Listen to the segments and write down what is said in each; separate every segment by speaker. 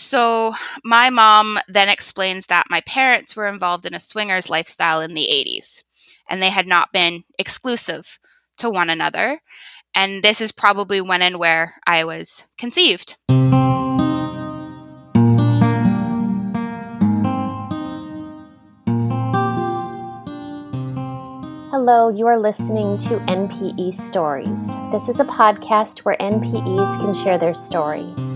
Speaker 1: So, my mom then explains that my parents were involved in a swingers lifestyle in the 80s, and they had not been exclusive to one another. And this is probably when and where I was conceived.
Speaker 2: Hello, you are listening to NPE Stories. This is a podcast where NPEs can share their story.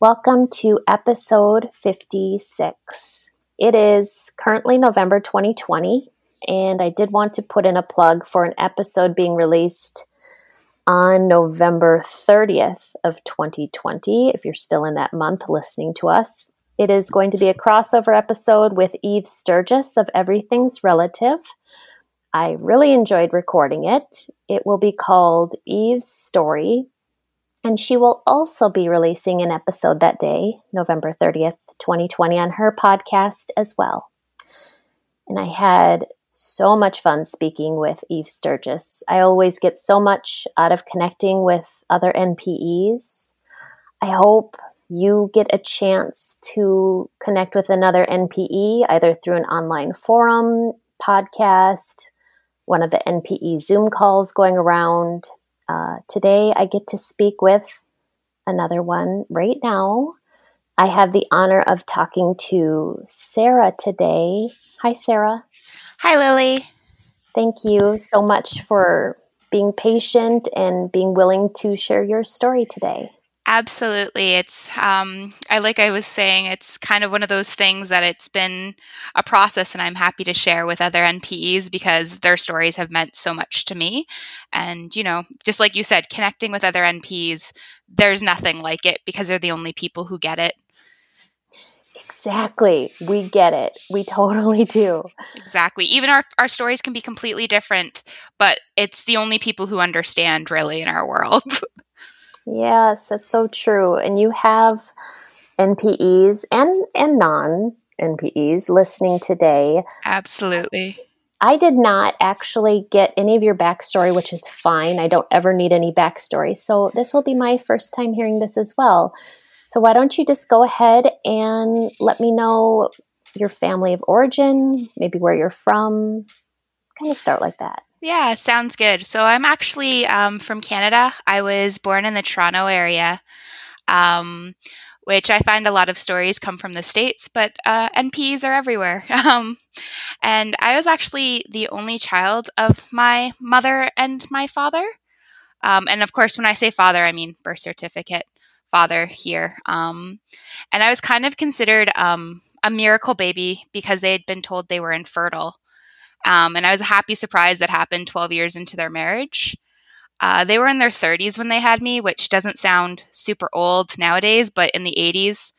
Speaker 2: Welcome to episode 56. It is currently November 2020, and I did want to put in a plug for an episode being released on November 30th of 2020 if you're still in that month listening to us. It is going to be a crossover episode with Eve Sturgis of Everything's Relative. I really enjoyed recording it. It will be called Eve's Story and she will also be releasing an episode that day, November 30th, 2020, on her podcast as well. And I had so much fun speaking with Eve Sturgis. I always get so much out of connecting with other NPEs. I hope you get a chance to connect with another NPE either through an online forum, podcast, one of the NPE Zoom calls going around, uh, today, I get to speak with another one right now. I have the honor of talking to Sarah today. Hi, Sarah.
Speaker 1: Hi, Lily.
Speaker 2: Thank you so much for being patient and being willing to share your story today.
Speaker 1: Absolutely. It's um, I like I was saying, it's kind of one of those things that it's been a process, and I'm happy to share with other NPEs because their stories have meant so much to me. And you know, just like you said, connecting with other NPEs, there's nothing like it because they're the only people who get it.
Speaker 2: Exactly. We get it. We totally do.
Speaker 1: Exactly. Even our, our stories can be completely different, but it's the only people who understand really in our world.
Speaker 2: Yes, that's so true. And you have NPEs and and non NPEs listening today.
Speaker 1: Absolutely.
Speaker 2: I did not actually get any of your backstory, which is fine. I don't ever need any backstory. So this will be my first time hearing this as well. So why don't you just go ahead and let me know your family of origin, maybe where you're from? Kind of start like that.
Speaker 1: Yeah, sounds good. So I'm actually um, from Canada. I was born in the Toronto area, um, which I find a lot of stories come from the States, but uh, NPs are everywhere. Um, and I was actually the only child of my mother and my father. Um, and of course, when I say father, I mean birth certificate father here. Um, and I was kind of considered um, a miracle baby because they had been told they were infertile. Um, and I was a happy surprise that happened 12 years into their marriage. Uh, they were in their 30s when they had me, which doesn't sound super old nowadays, but in the 80s,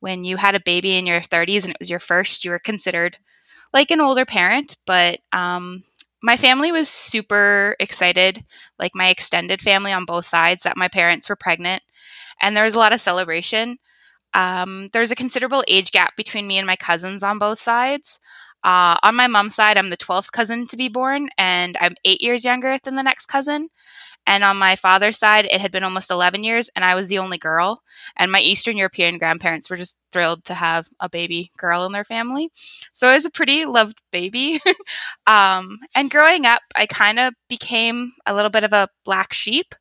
Speaker 1: when you had a baby in your 30s and it was your first, you were considered like an older parent. But um, my family was super excited, like my extended family on both sides, that my parents were pregnant. And there was a lot of celebration. Um, there's a considerable age gap between me and my cousins on both sides. Uh, on my mom's side, I'm the 12th cousin to be born, and I'm eight years younger than the next cousin. And on my father's side, it had been almost 11 years, and I was the only girl. And my Eastern European grandparents were just thrilled to have a baby girl in their family. So I was a pretty loved baby. um, and growing up, I kind of became a little bit of a black sheep,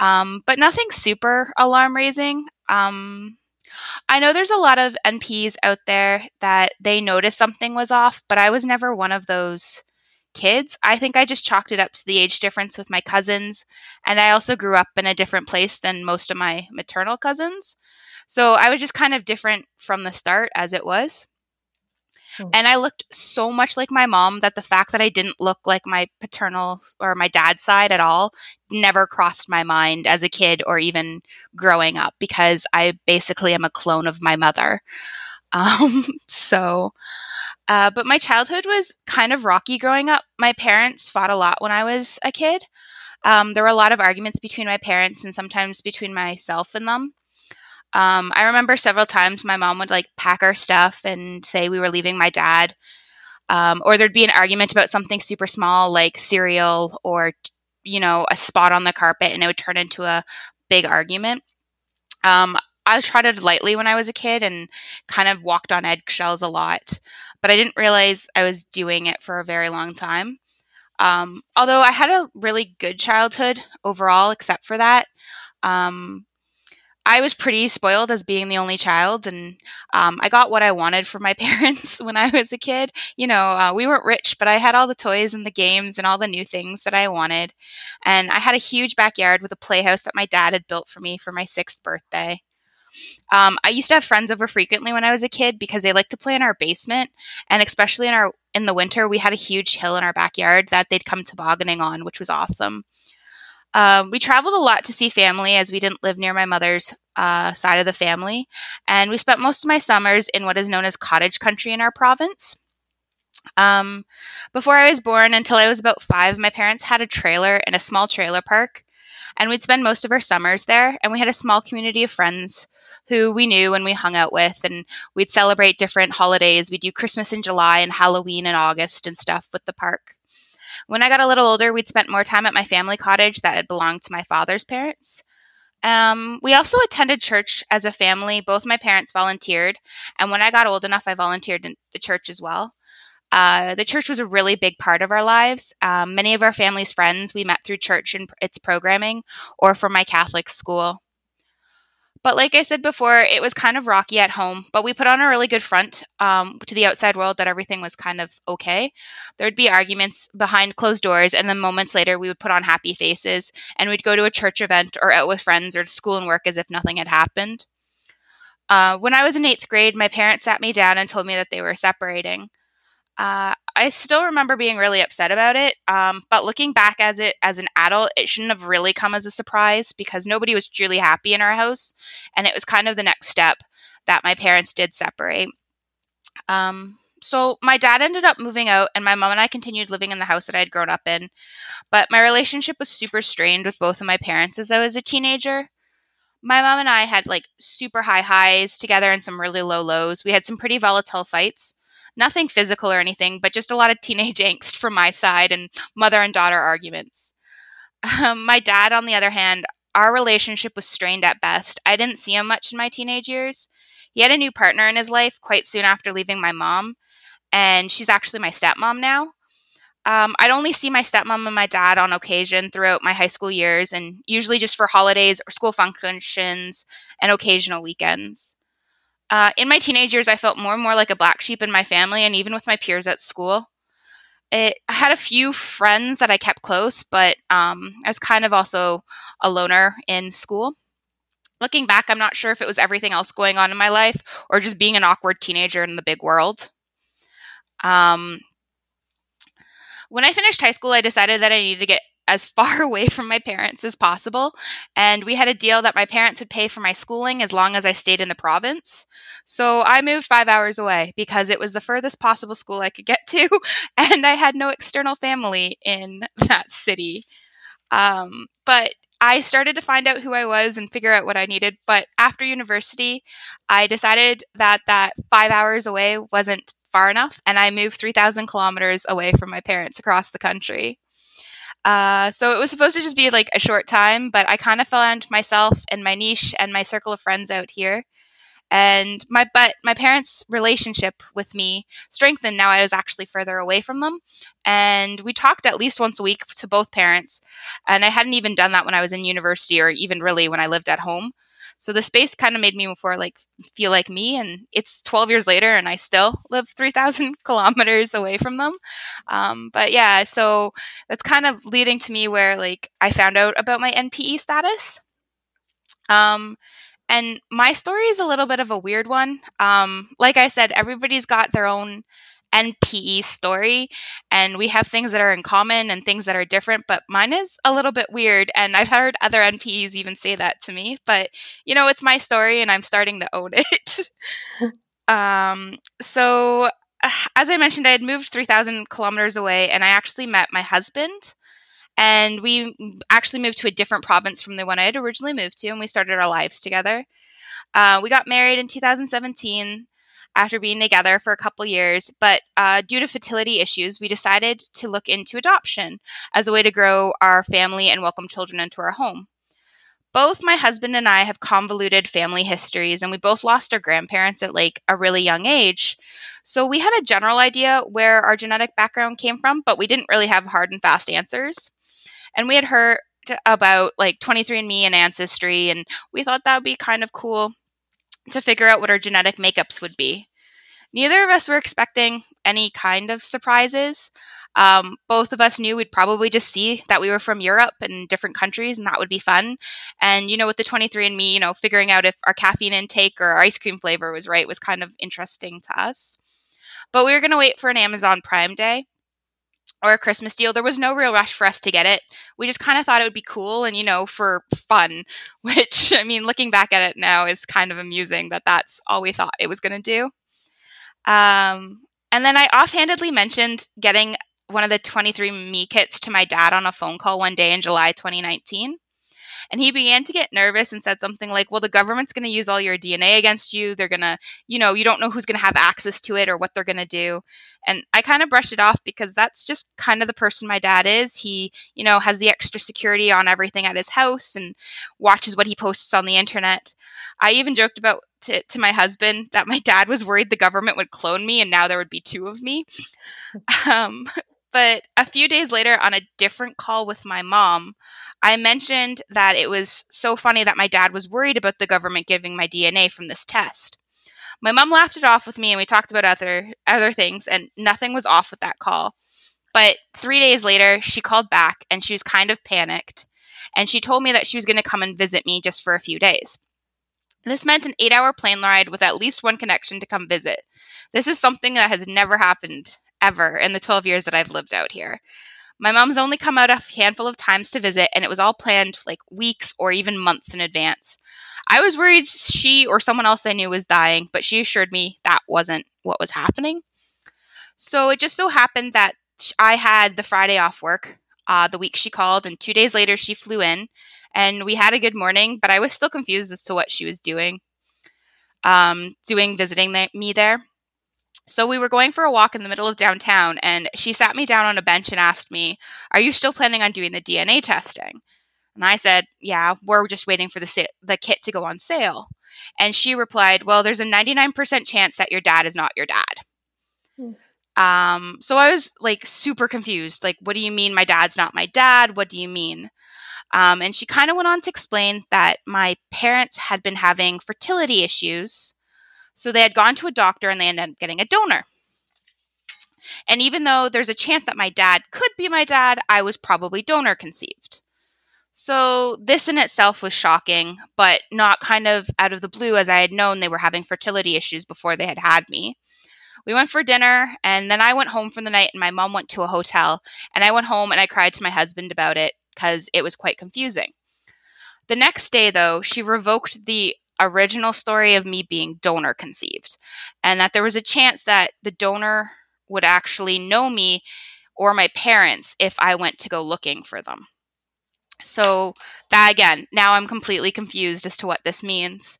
Speaker 1: um, but nothing super alarm raising. Um, I know there's a lot of NPs out there that they noticed something was off, but I was never one of those kids. I think I just chalked it up to the age difference with my cousins, and I also grew up in a different place than most of my maternal cousins. So I was just kind of different from the start as it was. Mm. And I looked so much like my mom that the fact that I didn't look like my paternal or my dad's side at all never crossed my mind as a kid or even growing up because I basically am a clone of my mother. Um, so, uh, but my childhood was kind of rocky growing up. My parents fought a lot when I was a kid. Um, there were a lot of arguments between my parents and sometimes between myself and them. Um, I remember several times my mom would like pack our stuff and say we were leaving my dad. Um, or there'd be an argument about something super small like cereal or, you know, a spot on the carpet and it would turn into a big argument. Um, I trotted lightly when I was a kid and kind of walked on eggshells a lot, but I didn't realize I was doing it for a very long time. Um, although I had a really good childhood overall, except for that. Um, I was pretty spoiled as being the only child, and um, I got what I wanted from my parents when I was a kid. You know, uh, we weren't rich, but I had all the toys and the games and all the new things that I wanted. And I had a huge backyard with a playhouse that my dad had built for me for my sixth birthday. Um, I used to have friends over frequently when I was a kid because they liked to play in our basement, and especially in our in the winter, we had a huge hill in our backyard that they'd come tobogganing on, which was awesome. Um, we traveled a lot to see family as we didn't live near my mother's uh, side of the family, and we spent most of my summers in what is known as cottage country in our province. Um, before I was born, until I was about five, my parents had a trailer in a small trailer park, and we'd spend most of our summers there. And we had a small community of friends who we knew and we hung out with, and we'd celebrate different holidays. We'd do Christmas in July and Halloween in August and stuff with the park. When I got a little older, we'd spent more time at my family cottage that had belonged to my father's parents. Um, we also attended church as a family. Both my parents volunteered, and when I got old enough, I volunteered in the church as well. Uh, the church was a really big part of our lives. Um, many of our family's friends we met through church and its programming or from my Catholic school. But like I said before, it was kind of rocky at home, but we put on a really good front um, to the outside world that everything was kind of okay. There would be arguments behind closed doors, and then moments later, we would put on happy faces and we'd go to a church event or out with friends or to school and work as if nothing had happened. Uh, when I was in eighth grade, my parents sat me down and told me that they were separating. Uh, I still remember being really upset about it, um, but looking back as it as an adult, it shouldn't have really come as a surprise because nobody was truly happy in our house, and it was kind of the next step that my parents did separate. Um, so my dad ended up moving out, and my mom and I continued living in the house that I had grown up in. But my relationship was super strained with both of my parents as I was a teenager. My mom and I had like super high highs together and some really low lows. We had some pretty volatile fights nothing physical or anything, but just a lot of teenage angst from my side and mother and daughter arguments. Um, my dad, on the other hand, our relationship was strained at best. I didn't see him much in my teenage years. He had a new partner in his life quite soon after leaving my mom, and she's actually my stepmom now. Um, I'd only see my stepmom and my dad on occasion throughout my high school years, and usually just for holidays or school functions and occasional weekends. Uh, in my teenage years, I felt more and more like a black sheep in my family and even with my peers at school. It, I had a few friends that I kept close, but um, I was kind of also a loner in school. Looking back, I'm not sure if it was everything else going on in my life or just being an awkward teenager in the big world. Um, when I finished high school, I decided that I needed to get as far away from my parents as possible. And we had a deal that my parents would pay for my schooling as long as I stayed in the province. So I moved five hours away because it was the furthest possible school I could get to, and I had no external family in that city. Um, but I started to find out who I was and figure out what I needed. But after university, I decided that that five hours away wasn't far enough, and I moved 3,000 kilometers away from my parents across the country. Uh, so it was supposed to just be like a short time, but I kind of found myself and my niche and my circle of friends out here. And my but my parents' relationship with me strengthened now I was actually further away from them. And we talked at least once a week to both parents. And I hadn't even done that when I was in university or even really when I lived at home. So the space kind of made me more like feel like me, and it's 12 years later, and I still live 3,000 kilometers away from them. Um, but yeah, so that's kind of leading to me where like I found out about my NPE status. Um, and my story is a little bit of a weird one. Um, like I said, everybody's got their own NPE story, and we have things that are in common and things that are different, but mine is a little bit weird. And I've heard other NPEs even say that to me, but you know, it's my story and I'm starting to own it. um, so, as I mentioned, I had moved 3,000 kilometers away and I actually met my husband. And we actually moved to a different province from the one I had originally moved to, and we started our lives together. Uh, we got married in 2017 after being together for a couple years, but uh, due to fertility issues, we decided to look into adoption as a way to grow our family and welcome children into our home. Both my husband and I have convoluted family histories, and we both lost our grandparents at like a really young age. So we had a general idea where our genetic background came from, but we didn't really have hard and fast answers. And we had heard about like 23andMe and Ancestry, and we thought that would be kind of cool to figure out what our genetic makeups would be. Neither of us were expecting any kind of surprises. Um, both of us knew we'd probably just see that we were from Europe and different countries, and that would be fun. And you know, with the 23andMe, you know, figuring out if our caffeine intake or our ice cream flavor was right was kind of interesting to us. But we were going to wait for an Amazon Prime Day or a Christmas deal. There was no real rush for us to get it. We just kind of thought it would be cool and, you know, for fun, which, I mean, looking back at it now is kind of amusing that that's all we thought it was going to do. Um, and then I offhandedly mentioned getting one of the 23andMe kits to my dad on a phone call one day in July 2019. And he began to get nervous and said something like, Well, the government's going to use all your DNA against you. They're going to, you know, you don't know who's going to have access to it or what they're going to do. And I kind of brushed it off because that's just kind of the person my dad is. He, you know, has the extra security on everything at his house and watches what he posts on the internet. I even joked about to, to my husband that my dad was worried the government would clone me and now there would be two of me. Um, but a few days later, on a different call with my mom, I mentioned that it was so funny that my dad was worried about the government giving my DNA from this test. My mom laughed it off with me and we talked about other other things and nothing was off with that call. But 3 days later, she called back and she was kind of panicked and she told me that she was going to come and visit me just for a few days. This meant an 8-hour plane ride with at least one connection to come visit. This is something that has never happened ever in the 12 years that I've lived out here. My mom's only come out a handful of times to visit, and it was all planned like weeks or even months in advance. I was worried she or someone else I knew was dying, but she assured me that wasn't what was happening. So it just so happened that I had the Friday off work uh, the week she called, and two days later she flew in, and we had a good morning, but I was still confused as to what she was doing, um, doing visiting me there. So we were going for a walk in the middle of downtown, and she sat me down on a bench and asked me, Are you still planning on doing the DNA testing? And I said, Yeah, we're just waiting for the, sa- the kit to go on sale. And she replied, Well, there's a 99% chance that your dad is not your dad. Hmm. Um, so I was like super confused. Like, what do you mean my dad's not my dad? What do you mean? Um, and she kind of went on to explain that my parents had been having fertility issues so they had gone to a doctor and they ended up getting a donor. And even though there's a chance that my dad could be my dad, I was probably donor conceived. So this in itself was shocking, but not kind of out of the blue as I had known they were having fertility issues before they had had me. We went for dinner and then I went home for the night and my mom went to a hotel and I went home and I cried to my husband about it because it was quite confusing. The next day though, she revoked the original story of me being donor conceived and that there was a chance that the donor would actually know me or my parents if I went to go looking for them. So, that again, now I'm completely confused as to what this means.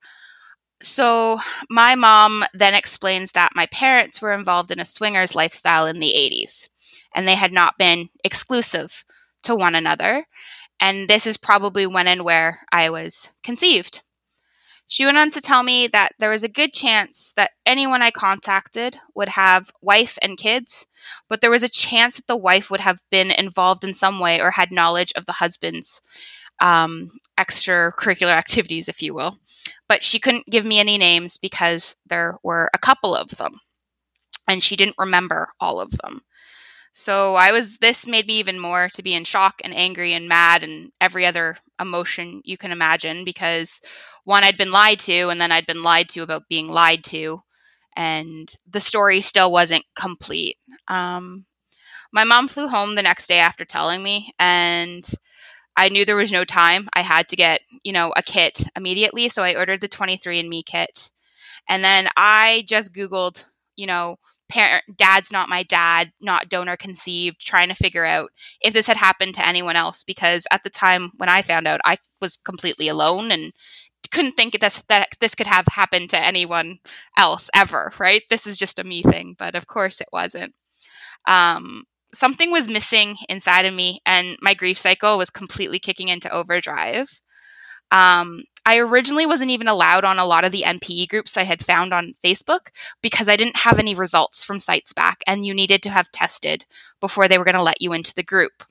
Speaker 1: So, my mom then explains that my parents were involved in a swingers lifestyle in the 80s and they had not been exclusive to one another. And this is probably when and where I was conceived. She went on to tell me that there was a good chance that anyone I contacted would have wife and kids, but there was a chance that the wife would have been involved in some way or had knowledge of the husband's um, extracurricular activities, if you will. But she couldn't give me any names because there were a couple of them, and she didn't remember all of them. So I was, this made me even more to be in shock and angry and mad and every other emotion you can imagine because one, I'd been lied to, and then I'd been lied to about being lied to. and the story still wasn't complete. Um, my mom flew home the next day after telling me, and I knew there was no time. I had to get, you know, a kit immediately, so I ordered the 23andMe kit. And then I just Googled, you know, parent, dad's not my dad, not donor conceived, trying to figure out if this had happened to anyone else. Because at the time when I found out, I was completely alone and couldn't think this, that this could have happened to anyone else ever, right? This is just a me thing, but of course it wasn't. Um, something was missing inside of me, and my grief cycle was completely kicking into overdrive. Um, I originally wasn't even allowed on a lot of the NPE groups I had found on Facebook because I didn't have any results from sites back, and you needed to have tested before they were going to let you into the group.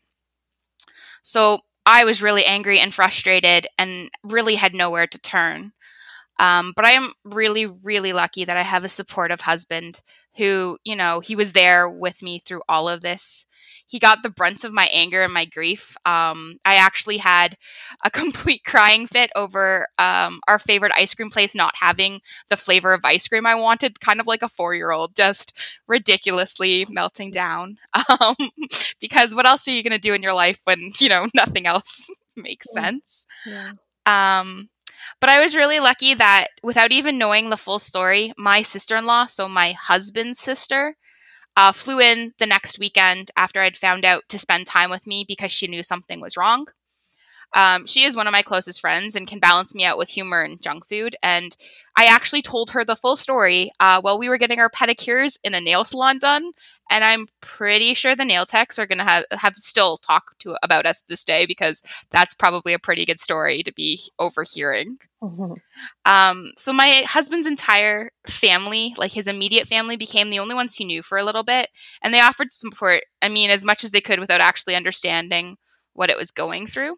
Speaker 1: So I was really angry and frustrated and really had nowhere to turn. Um, but I am really, really lucky that I have a supportive husband who, you know, he was there with me through all of this he got the brunt of my anger and my grief. Um, I actually had a complete crying fit over um, our favorite ice cream place not having the flavor of ice cream I wanted, kind of like a four year old, just ridiculously melting down. Um, because what else are you going to do in your life when, you know, nothing else makes sense? Yeah. Um, but I was really lucky that without even knowing the full story, my sister in law, so my husband's sister, uh, flew in the next weekend after I'd found out to spend time with me because she knew something was wrong. Um, she is one of my closest friends and can balance me out with humor and junk food. And I actually told her the full story uh, while we were getting our pedicures in a nail salon done. And I'm pretty sure the nail techs are going to have, have still talk to about us this day because that's probably a pretty good story to be overhearing. Mm-hmm. Um, so my husband's entire family, like his immediate family, became the only ones he knew for a little bit, and they offered support. I mean, as much as they could without actually understanding what it was going through.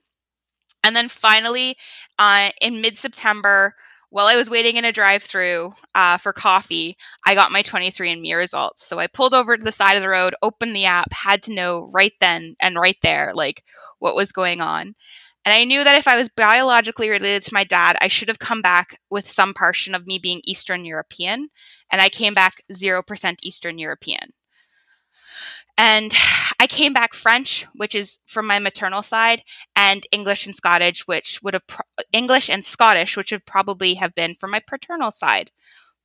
Speaker 1: And then finally, uh, in mid September, while I was waiting in a drive through uh, for coffee, I got my 23andMe results. So I pulled over to the side of the road, opened the app, had to know right then and right there, like what was going on. And I knew that if I was biologically related to my dad, I should have come back with some portion of me being Eastern European. And I came back 0% Eastern European. And I came back French, which is from my maternal side, and English and Scottish, which would have pro- English and Scottish, which would probably have been from my paternal side.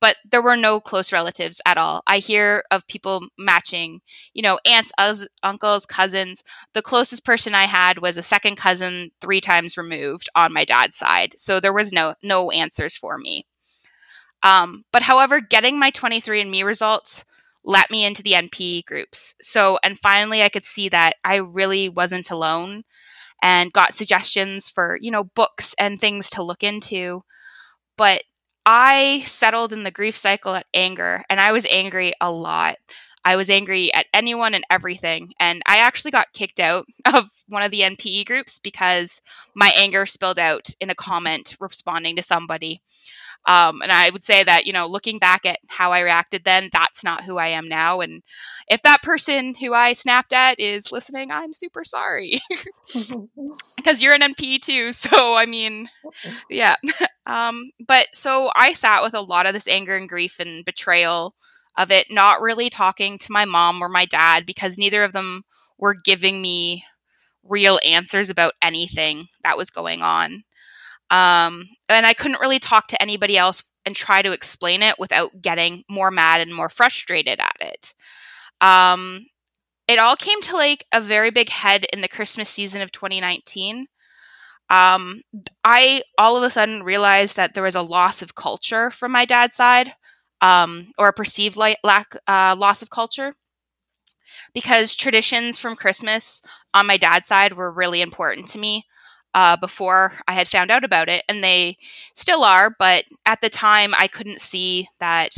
Speaker 1: But there were no close relatives at all. I hear of people matching, you know, aunts, us, uncles, cousins. The closest person I had was a second cousin, three times removed on my dad's side. So there was no no answers for me. Um, but however, getting my 23andMe results let me into the NP groups. So, and finally, I could see that I really wasn't alone and got suggestions for, you know, books and things to look into. But I settled in the grief cycle at anger, and I was angry a lot. I was angry at anyone and everything. And I actually got kicked out of one of the NPE groups because my anger spilled out in a comment responding to somebody. Um, and I would say that, you know, looking back at how I reacted then, that's not who I am now. And if that person who I snapped at is listening, I'm super sorry. Because you're an NP too. So, I mean, yeah. Um, but so I sat with a lot of this anger and grief and betrayal of it, not really talking to my mom or my dad because neither of them were giving me real answers about anything that was going on. Um, and I couldn't really talk to anybody else and try to explain it without getting more mad and more frustrated at it. Um, it all came to like a very big head in the Christmas season of 2019. Um, I all of a sudden realized that there was a loss of culture from my dad's side, um, or a perceived lack uh, loss of culture, because traditions from Christmas on my dad's side were really important to me uh, before I had found out about it, and they still are. But at the time, I couldn't see that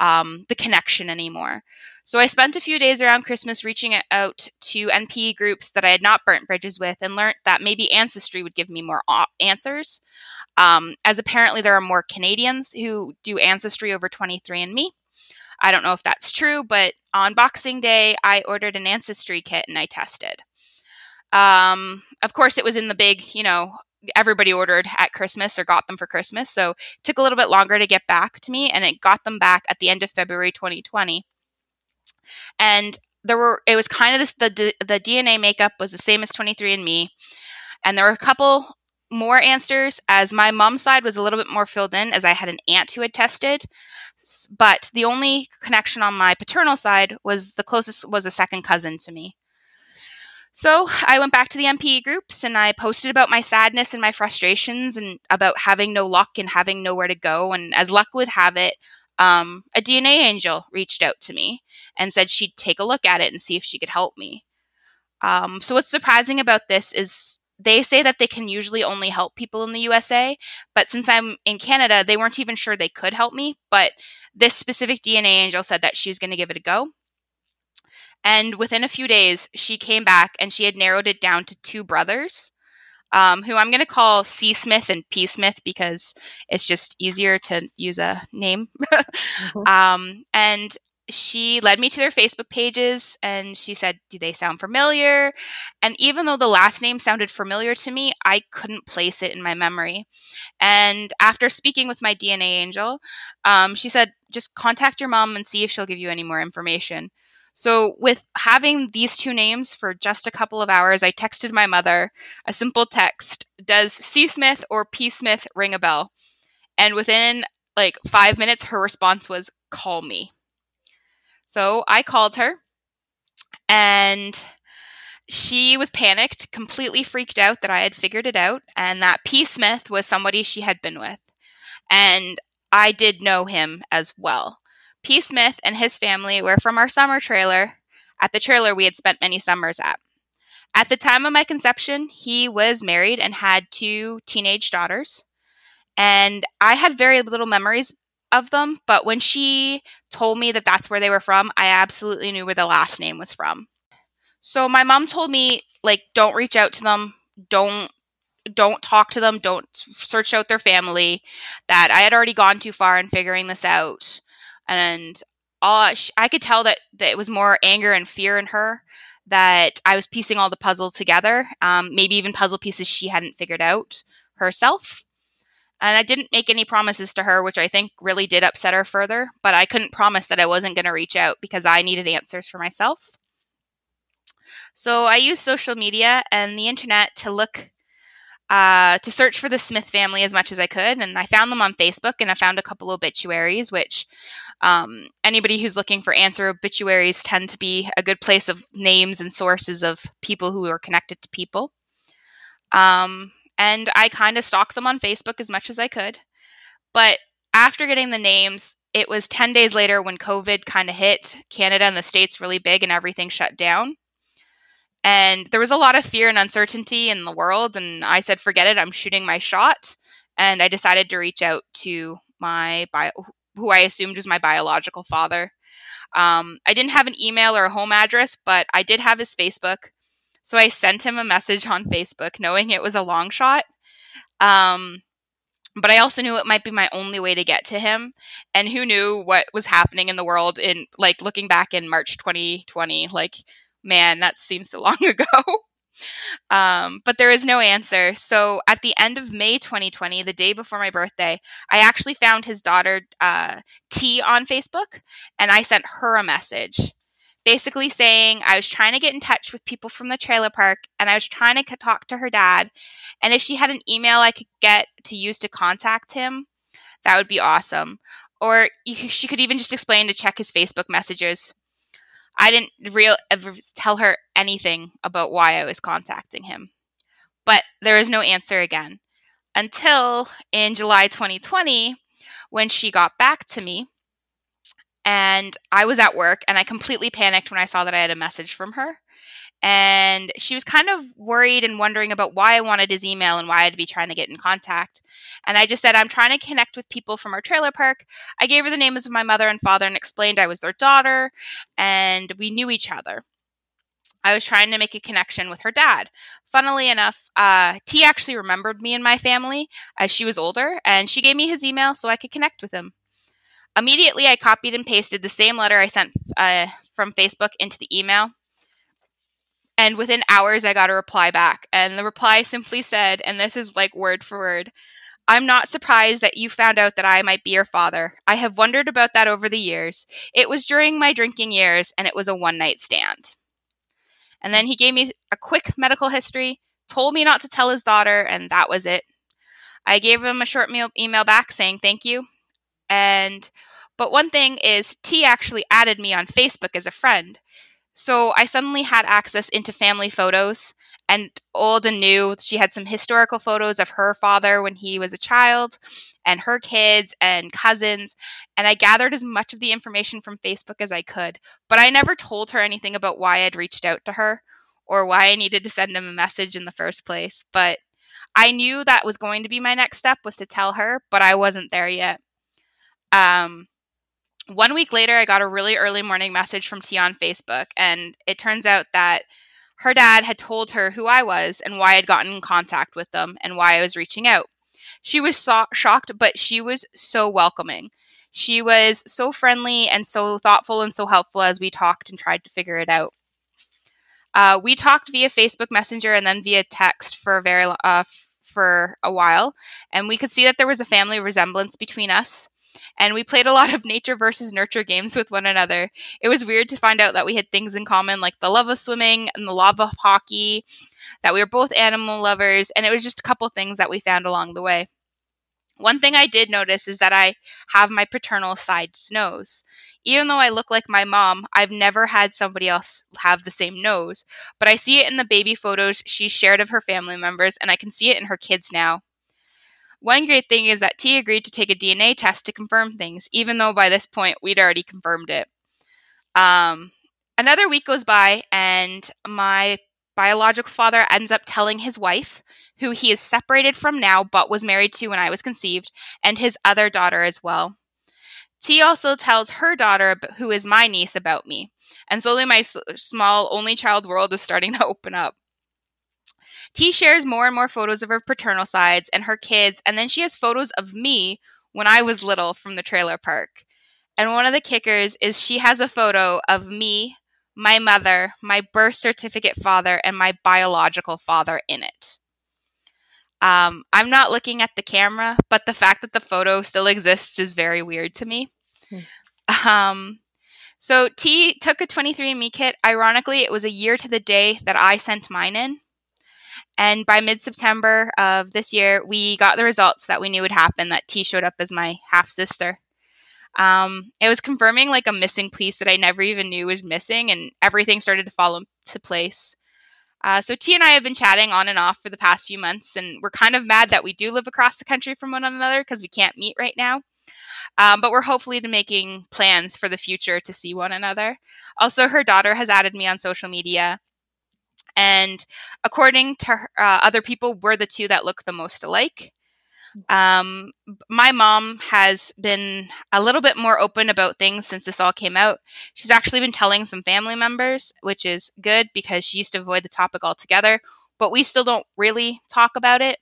Speaker 1: um, the connection anymore. So I spent a few days around Christmas reaching out to NPE groups that I had not burnt bridges with, and learned that maybe Ancestry would give me more answers. Um, as apparently there are more Canadians who do Ancestry over 23andMe. I don't know if that's true, but on Boxing Day, I ordered an Ancestry kit and I tested. Um, of course, it was in the big, you know, everybody ordered at Christmas or got them for Christmas. So it took a little bit longer to get back to me, and it got them back at the end of February 2020. And there were it was kind of the the, the DNA makeup was the same as 23andMe, and there were a couple more answers as my mom's side was a little bit more filled in as I had an aunt who had tested. But the only connection on my paternal side was the closest was a second cousin to me. So I went back to the NPE groups and I posted about my sadness and my frustrations and about having no luck and having nowhere to go. And as luck would have it, um, a DNA angel reached out to me and said she'd take a look at it and see if she could help me. Um, so what's surprising about this is they say that they can usually only help people in the USA, but since I'm in Canada, they weren't even sure they could help me. But this specific DNA angel said that she was going to give it a go. And within a few days, she came back and she had narrowed it down to two brothers, um, who I'm going to call C. Smith and P. Smith because it's just easier to use a name. mm-hmm. um, and she led me to their Facebook pages and she said, Do they sound familiar? And even though the last name sounded familiar to me, I couldn't place it in my memory. And after speaking with my DNA angel, um, she said, Just contact your mom and see if she'll give you any more information. So, with having these two names for just a couple of hours, I texted my mother a simple text Does C. Smith or P. Smith ring a bell? And within like five minutes, her response was, Call me. So I called her and she was panicked, completely freaked out that I had figured it out and that P. Smith was somebody she had been with. And I did know him as well. P. Smith and his family were from our summer trailer at the trailer we had spent many summers at. At the time of my conception, he was married and had two teenage daughters. And I had very little memories of them, but when she told me that that's where they were from, I absolutely knew where the last name was from. So my mom told me like don't reach out to them, don't don't talk to them, don't search out their family, that I had already gone too far in figuring this out. And all, I could tell that, that it was more anger and fear in her that I was piecing all the puzzle together, um, maybe even puzzle pieces she hadn't figured out herself. And I didn't make any promises to her, which I think really did upset her further, but I couldn't promise that I wasn't going to reach out because I needed answers for myself. So I used social media and the internet to look, uh, to search for the Smith family as much as I could. And I found them on Facebook and I found a couple obituaries, which um, anybody who's looking for answer obituaries tend to be a good place of names and sources of people who are connected to people. Um, and I kind of stalked them on Facebook as much as I could. But after getting the names, it was 10 days later when COVID kind of hit Canada and the States really big and everything shut down. And there was a lot of fear and uncertainty in the world. And I said, forget it, I'm shooting my shot. And I decided to reach out to my bio, who I assumed was my biological father. Um, I didn't have an email or a home address, but I did have his Facebook. So I sent him a message on Facebook, knowing it was a long shot. Um, but I also knew it might be my only way to get to him. And who knew what was happening in the world in, like, looking back in March 2020? Like, man, that seems so long ago. Um, but there is no answer. So at the end of May 2020, the day before my birthday, I actually found his daughter uh, T on Facebook, and I sent her a message basically saying I was trying to get in touch with people from the trailer park and I was trying to talk to her dad. And if she had an email I could get to use to contact him, that would be awesome. Or she could even just explain to check his Facebook messages. I didn't real ever tell her anything about why I was contacting him. But there was no answer again until in July 2020 when she got back to me and I was at work and I completely panicked when I saw that I had a message from her. And she was kind of worried and wondering about why I wanted his email and why I'd be trying to get in contact. And I just said, I'm trying to connect with people from our trailer park. I gave her the names of my mother and father and explained I was their daughter and we knew each other. I was trying to make a connection with her dad. Funnily enough, uh, T actually remembered me and my family as she was older, and she gave me his email so I could connect with him. Immediately, I copied and pasted the same letter I sent uh, from Facebook into the email. And within hours, I got a reply back. And the reply simply said, and this is like word for word I'm not surprised that you found out that I might be your father. I have wondered about that over the years. It was during my drinking years, and it was a one night stand. And then he gave me a quick medical history, told me not to tell his daughter, and that was it. I gave him a short email back saying thank you. And but one thing is T actually added me on Facebook as a friend. So I suddenly had access into family photos and old and new. She had some historical photos of her father when he was a child and her kids and cousins. And I gathered as much of the information from Facebook as I could. But I never told her anything about why I'd reached out to her or why I needed to send him a message in the first place. But I knew that was going to be my next step was to tell her, but I wasn't there yet. Um, one week later, I got a really early morning message from T on Facebook, and it turns out that her dad had told her who I was and why I'd gotten in contact with them and why I was reaching out. She was so- shocked, but she was so welcoming. She was so friendly and so thoughtful and so helpful as we talked and tried to figure it out. Uh, we talked via Facebook Messenger and then via text for a very uh, for a while, and we could see that there was a family resemblance between us and we played a lot of nature versus nurture games with one another. It was weird to find out that we had things in common like the love of swimming and the love of hockey, that we were both animal lovers, and it was just a couple things that we found along the way. One thing I did notice is that I have my paternal side's nose. Even though I look like my mom, I've never had somebody else have the same nose, but I see it in the baby photos she shared of her family members, and I can see it in her kids now. One great thing is that T agreed to take a DNA test to confirm things, even though by this point we'd already confirmed it. Um, another week goes by, and my biological father ends up telling his wife, who he is separated from now but was married to when I was conceived, and his other daughter as well. T also tells her daughter, who is my niece, about me, and slowly my small only child world is starting to open up. T shares more and more photos of her paternal sides and her kids, and then she has photos of me when I was little from the trailer park. And one of the kickers is she has a photo of me, my mother, my birth certificate father, and my biological father in it. Um, I'm not looking at the camera, but the fact that the photo still exists is very weird to me. Hmm. Um, so T took a 23andMe kit. Ironically, it was a year to the day that I sent mine in. And by mid September of this year, we got the results that we knew would happen that T showed up as my half sister. Um, it was confirming like a missing piece that I never even knew was missing, and everything started to fall into place. Uh, so T and I have been chatting on and off for the past few months, and we're kind of mad that we do live across the country from one another because we can't meet right now. Um, but we're hopefully making plans for the future to see one another. Also, her daughter has added me on social media, and according to her, uh, other people, we're the two that look the most alike. Um, my mom has been a little bit more open about things since this all came out. She's actually been telling some family members, which is good because she used to avoid the topic altogether. But we still don't really talk about it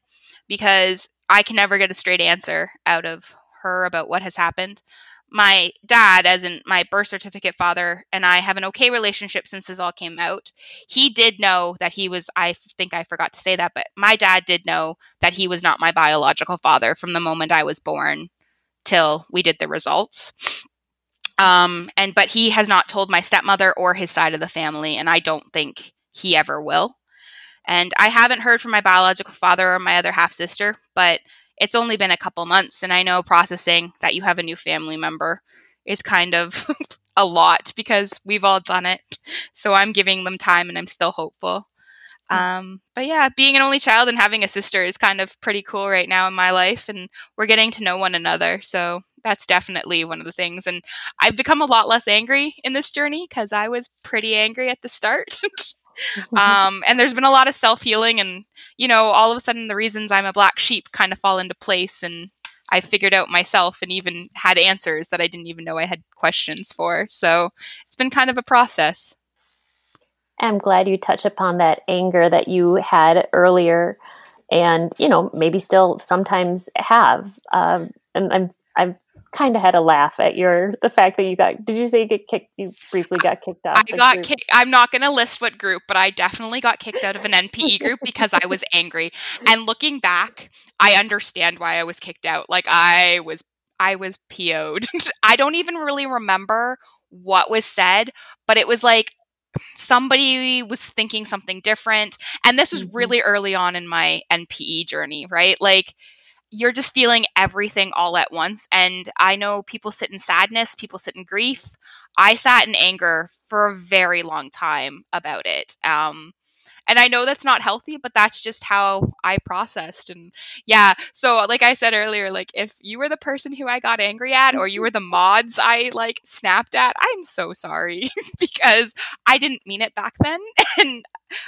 Speaker 1: because I can never get a straight answer out of her about what has happened my dad, as in my birth certificate father, and I have an okay relationship since this all came out. He did know that he was, I think I forgot to say that, but my dad did know that he was not my biological father from the moment I was born till we did the results. Um, and but he has not told my stepmother or his side of the family, and I don't think he ever will. And I haven't heard from my biological father or my other half sister, but it's only been a couple months and I know processing that you have a new family member is kind of a lot because we've all done it. So I'm giving them time and I'm still hopeful. Hmm. Um, but yeah, being an only child and having a sister is kind of pretty cool right now in my life, and we're getting to know one another. So that's definitely one of the things. And I've become a lot less angry in this journey because I was pretty angry at the start. um, and there's been a lot of self healing, and you know, all of a sudden the reasons I'm a black sheep kind of fall into place, and I figured out myself, and even had answers that I didn't even know I had questions for. So it's been kind of a process.
Speaker 2: I'm glad you touch upon that anger that you had earlier, and you know maybe still sometimes have. Um, and I'm, I'm kind of had a laugh at your the fact that you got did you say you get kicked you briefly got kicked out
Speaker 1: i got kicked i'm not going to list what group but i definitely got kicked out of an npe group because i was angry. And looking back i understand why i was kicked out. Like i was i was po'd i don't even really remember what was said but it was like somebody was thinking something different. And this was mm-hmm. really early on in my npe journey right? Like you're just feeling everything all at once. And I know people sit in sadness, people sit in grief. I sat in anger for a very long time about it. Um, and I know that's not healthy, but that's just how I processed. And yeah, so like I said earlier, like if you were the person who I got angry at or you were the mods I like snapped at, I'm so sorry because I didn't mean it back then and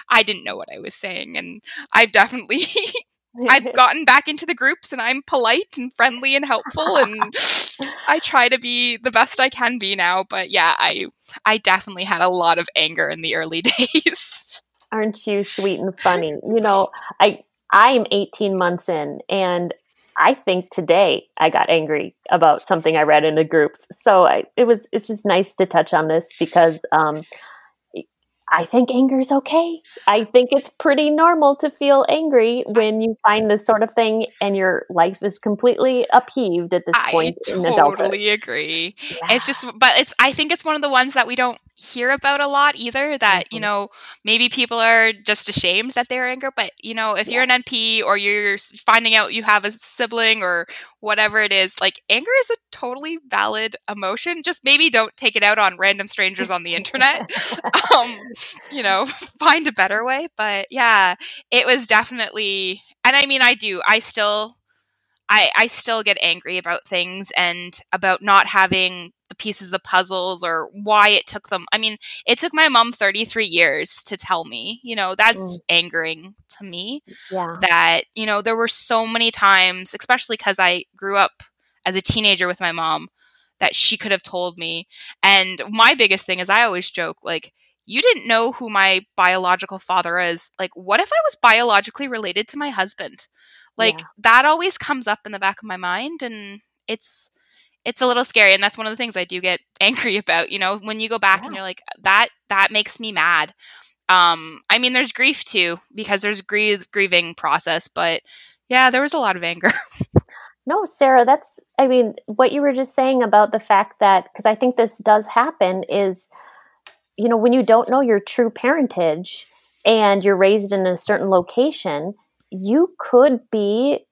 Speaker 1: I didn't know what I was saying. And I've definitely I've gotten back into the groups and I'm polite and friendly and helpful and I try to be the best I can be now. But yeah, I I definitely had a lot of anger in the early days.
Speaker 2: Aren't you sweet and funny? You know, I I'm 18 months in and I think today I got angry about something I read in the groups. So I, it was it's just nice to touch on this because um, I think anger is okay. I think it's pretty normal to feel angry when you find this sort of thing and your life is completely upheaved at this point
Speaker 1: I
Speaker 2: in adulthood. I
Speaker 1: totally agree. Yeah. It's just, but it's, I think it's one of the ones that we don't hear about a lot either that mm-hmm. you know maybe people are just ashamed that they're angry but you know if yeah. you're an NPE or you're finding out you have a sibling or whatever it is like anger is a totally valid emotion just maybe don't take it out on random strangers on the internet um you know find a better way but yeah it was definitely and i mean i do i still I, I still get angry about things and about not having the pieces of the puzzles or why it took them. I mean, it took my mom 33 years to tell me, you know, that's mm. angering to me.
Speaker 2: Yeah.
Speaker 1: That, you know, there were so many times, especially because I grew up as a teenager with my mom, that she could have told me. And my biggest thing is I always joke, like, you didn't know who my biological father is. Like, what if I was biologically related to my husband? Like, yeah. that always comes up in the back of my mind. And it's, it's a little scary and that's one of the things i do get angry about you know when you go back yeah. and you're like that that makes me mad um i mean there's grief too because there's grief grieving process but yeah there was a lot of anger
Speaker 2: no sarah that's i mean what you were just saying about the fact that because i think this does happen is you know when you don't know your true parentage and you're raised in a certain location you could be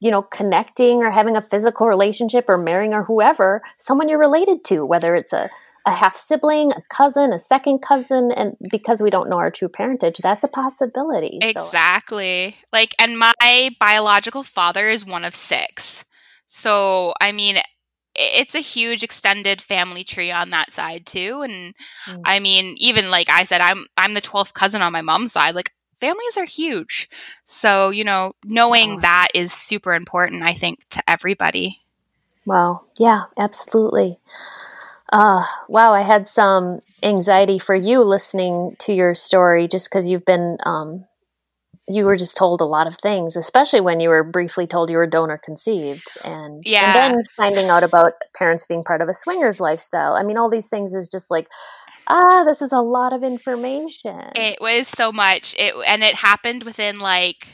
Speaker 2: you know, connecting or having a physical relationship or marrying or whoever, someone you're related to, whether it's a, a half sibling, a cousin, a second cousin, and because we don't know our true parentage, that's a possibility.
Speaker 1: Exactly. So. Like, and my biological father is one of six. So, I mean, it's a huge extended family tree on that side too and mm. i mean even like i said i'm i'm the 12th cousin on my mom's side like families are huge. So, you know, knowing wow. that is super important, I think, to everybody.
Speaker 2: Wow. Yeah, absolutely. Uh, wow, I had some anxiety for you listening to your story just because you've been, um, you were just told a lot of things, especially when you were briefly told you were donor conceived. And,
Speaker 1: yeah.
Speaker 2: and then finding out about parents being part of a swingers lifestyle. I mean, all these things is just like, ah, this is a lot of information.
Speaker 1: It was so much. It and it happened within like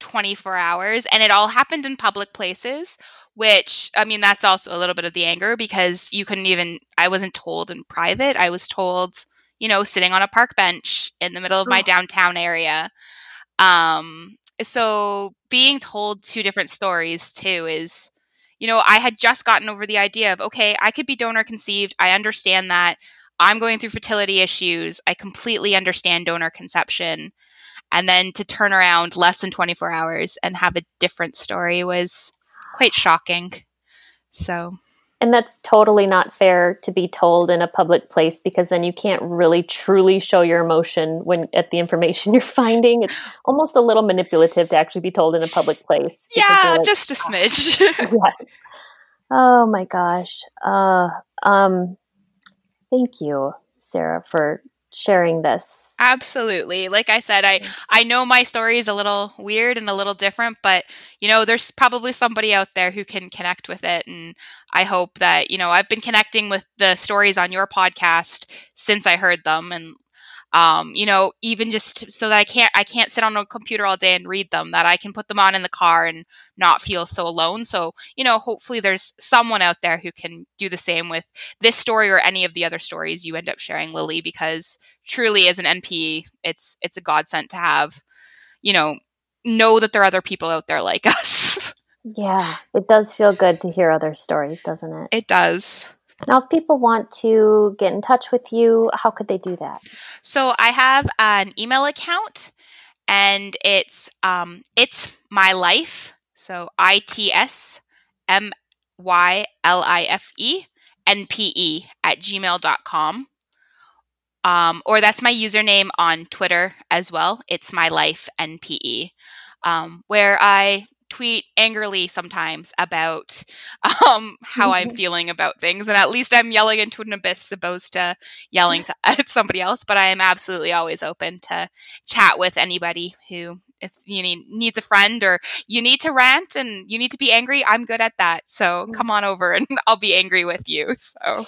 Speaker 1: 24 hours and it all happened in public places, which I mean that's also a little bit of the anger because you couldn't even I wasn't told in private. I was told, you know, sitting on a park bench in the middle of my downtown area. Um so being told two different stories too is you know, I had just gotten over the idea of okay, I could be donor conceived. I understand that. I'm going through fertility issues. I completely understand donor conception. And then to turn around less than 24 hours and have a different story was quite shocking. So.
Speaker 2: And that's totally not fair to be told in a public place because then you can't really truly show your emotion when at the information you're finding. It's almost a little manipulative to actually be told in a public place.
Speaker 1: Yeah, like, just a smidge.
Speaker 2: yes. Oh my gosh. Uh, um, Thank you, Sarah, for sharing this.
Speaker 1: Absolutely. Like I said, I mm-hmm. I know my story is a little weird and a little different, but you know, there's probably somebody out there who can connect with it and I hope that, you know, I've been connecting with the stories on your podcast since I heard them and um, you know, even just so that I can't I can't sit on a computer all day and read them, that I can put them on in the car and not feel so alone. So, you know, hopefully there's someone out there who can do the same with this story or any of the other stories you end up sharing, Lily, because truly as an NPE, it's it's a godsend to have, you know, know that there are other people out there like us.
Speaker 2: yeah, it does feel good to hear other stories, doesn't it?
Speaker 1: It does.
Speaker 2: Now, if people want to get in touch with you, how could they do that?
Speaker 1: So I have an email account, and it's um, it's my life. So I T S M Y L I F E N P E at gmail.com. Um, or that's my username on Twitter as well. It's my life NPE, um, where I tweet angrily sometimes about um, how I'm feeling about things, and at least I'm yelling into an abyss opposed to yelling to, at somebody else. But I am absolutely always open to chat with anybody who, if you need needs a friend or you need to rant and you need to be angry, I'm good at that. So come on over and I'll be angry with you. So.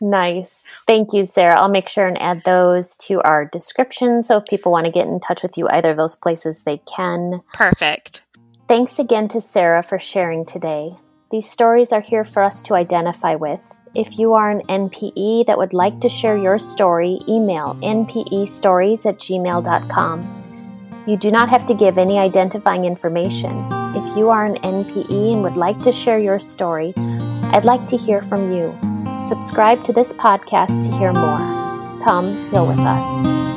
Speaker 2: Nice. Thank you, Sarah. I'll make sure and add those to our description. So if people want to get in touch with you, either of those places, they can.
Speaker 1: Perfect.
Speaker 2: Thanks again to Sarah for sharing today. These stories are here for us to identify with. If you are an NPE that would like to share your story, email npestories at gmail.com. You do not have to give any identifying information. If you are an NPE and would like to share your story, I'd like to hear from you. Subscribe to this podcast to hear more. Come heal with us.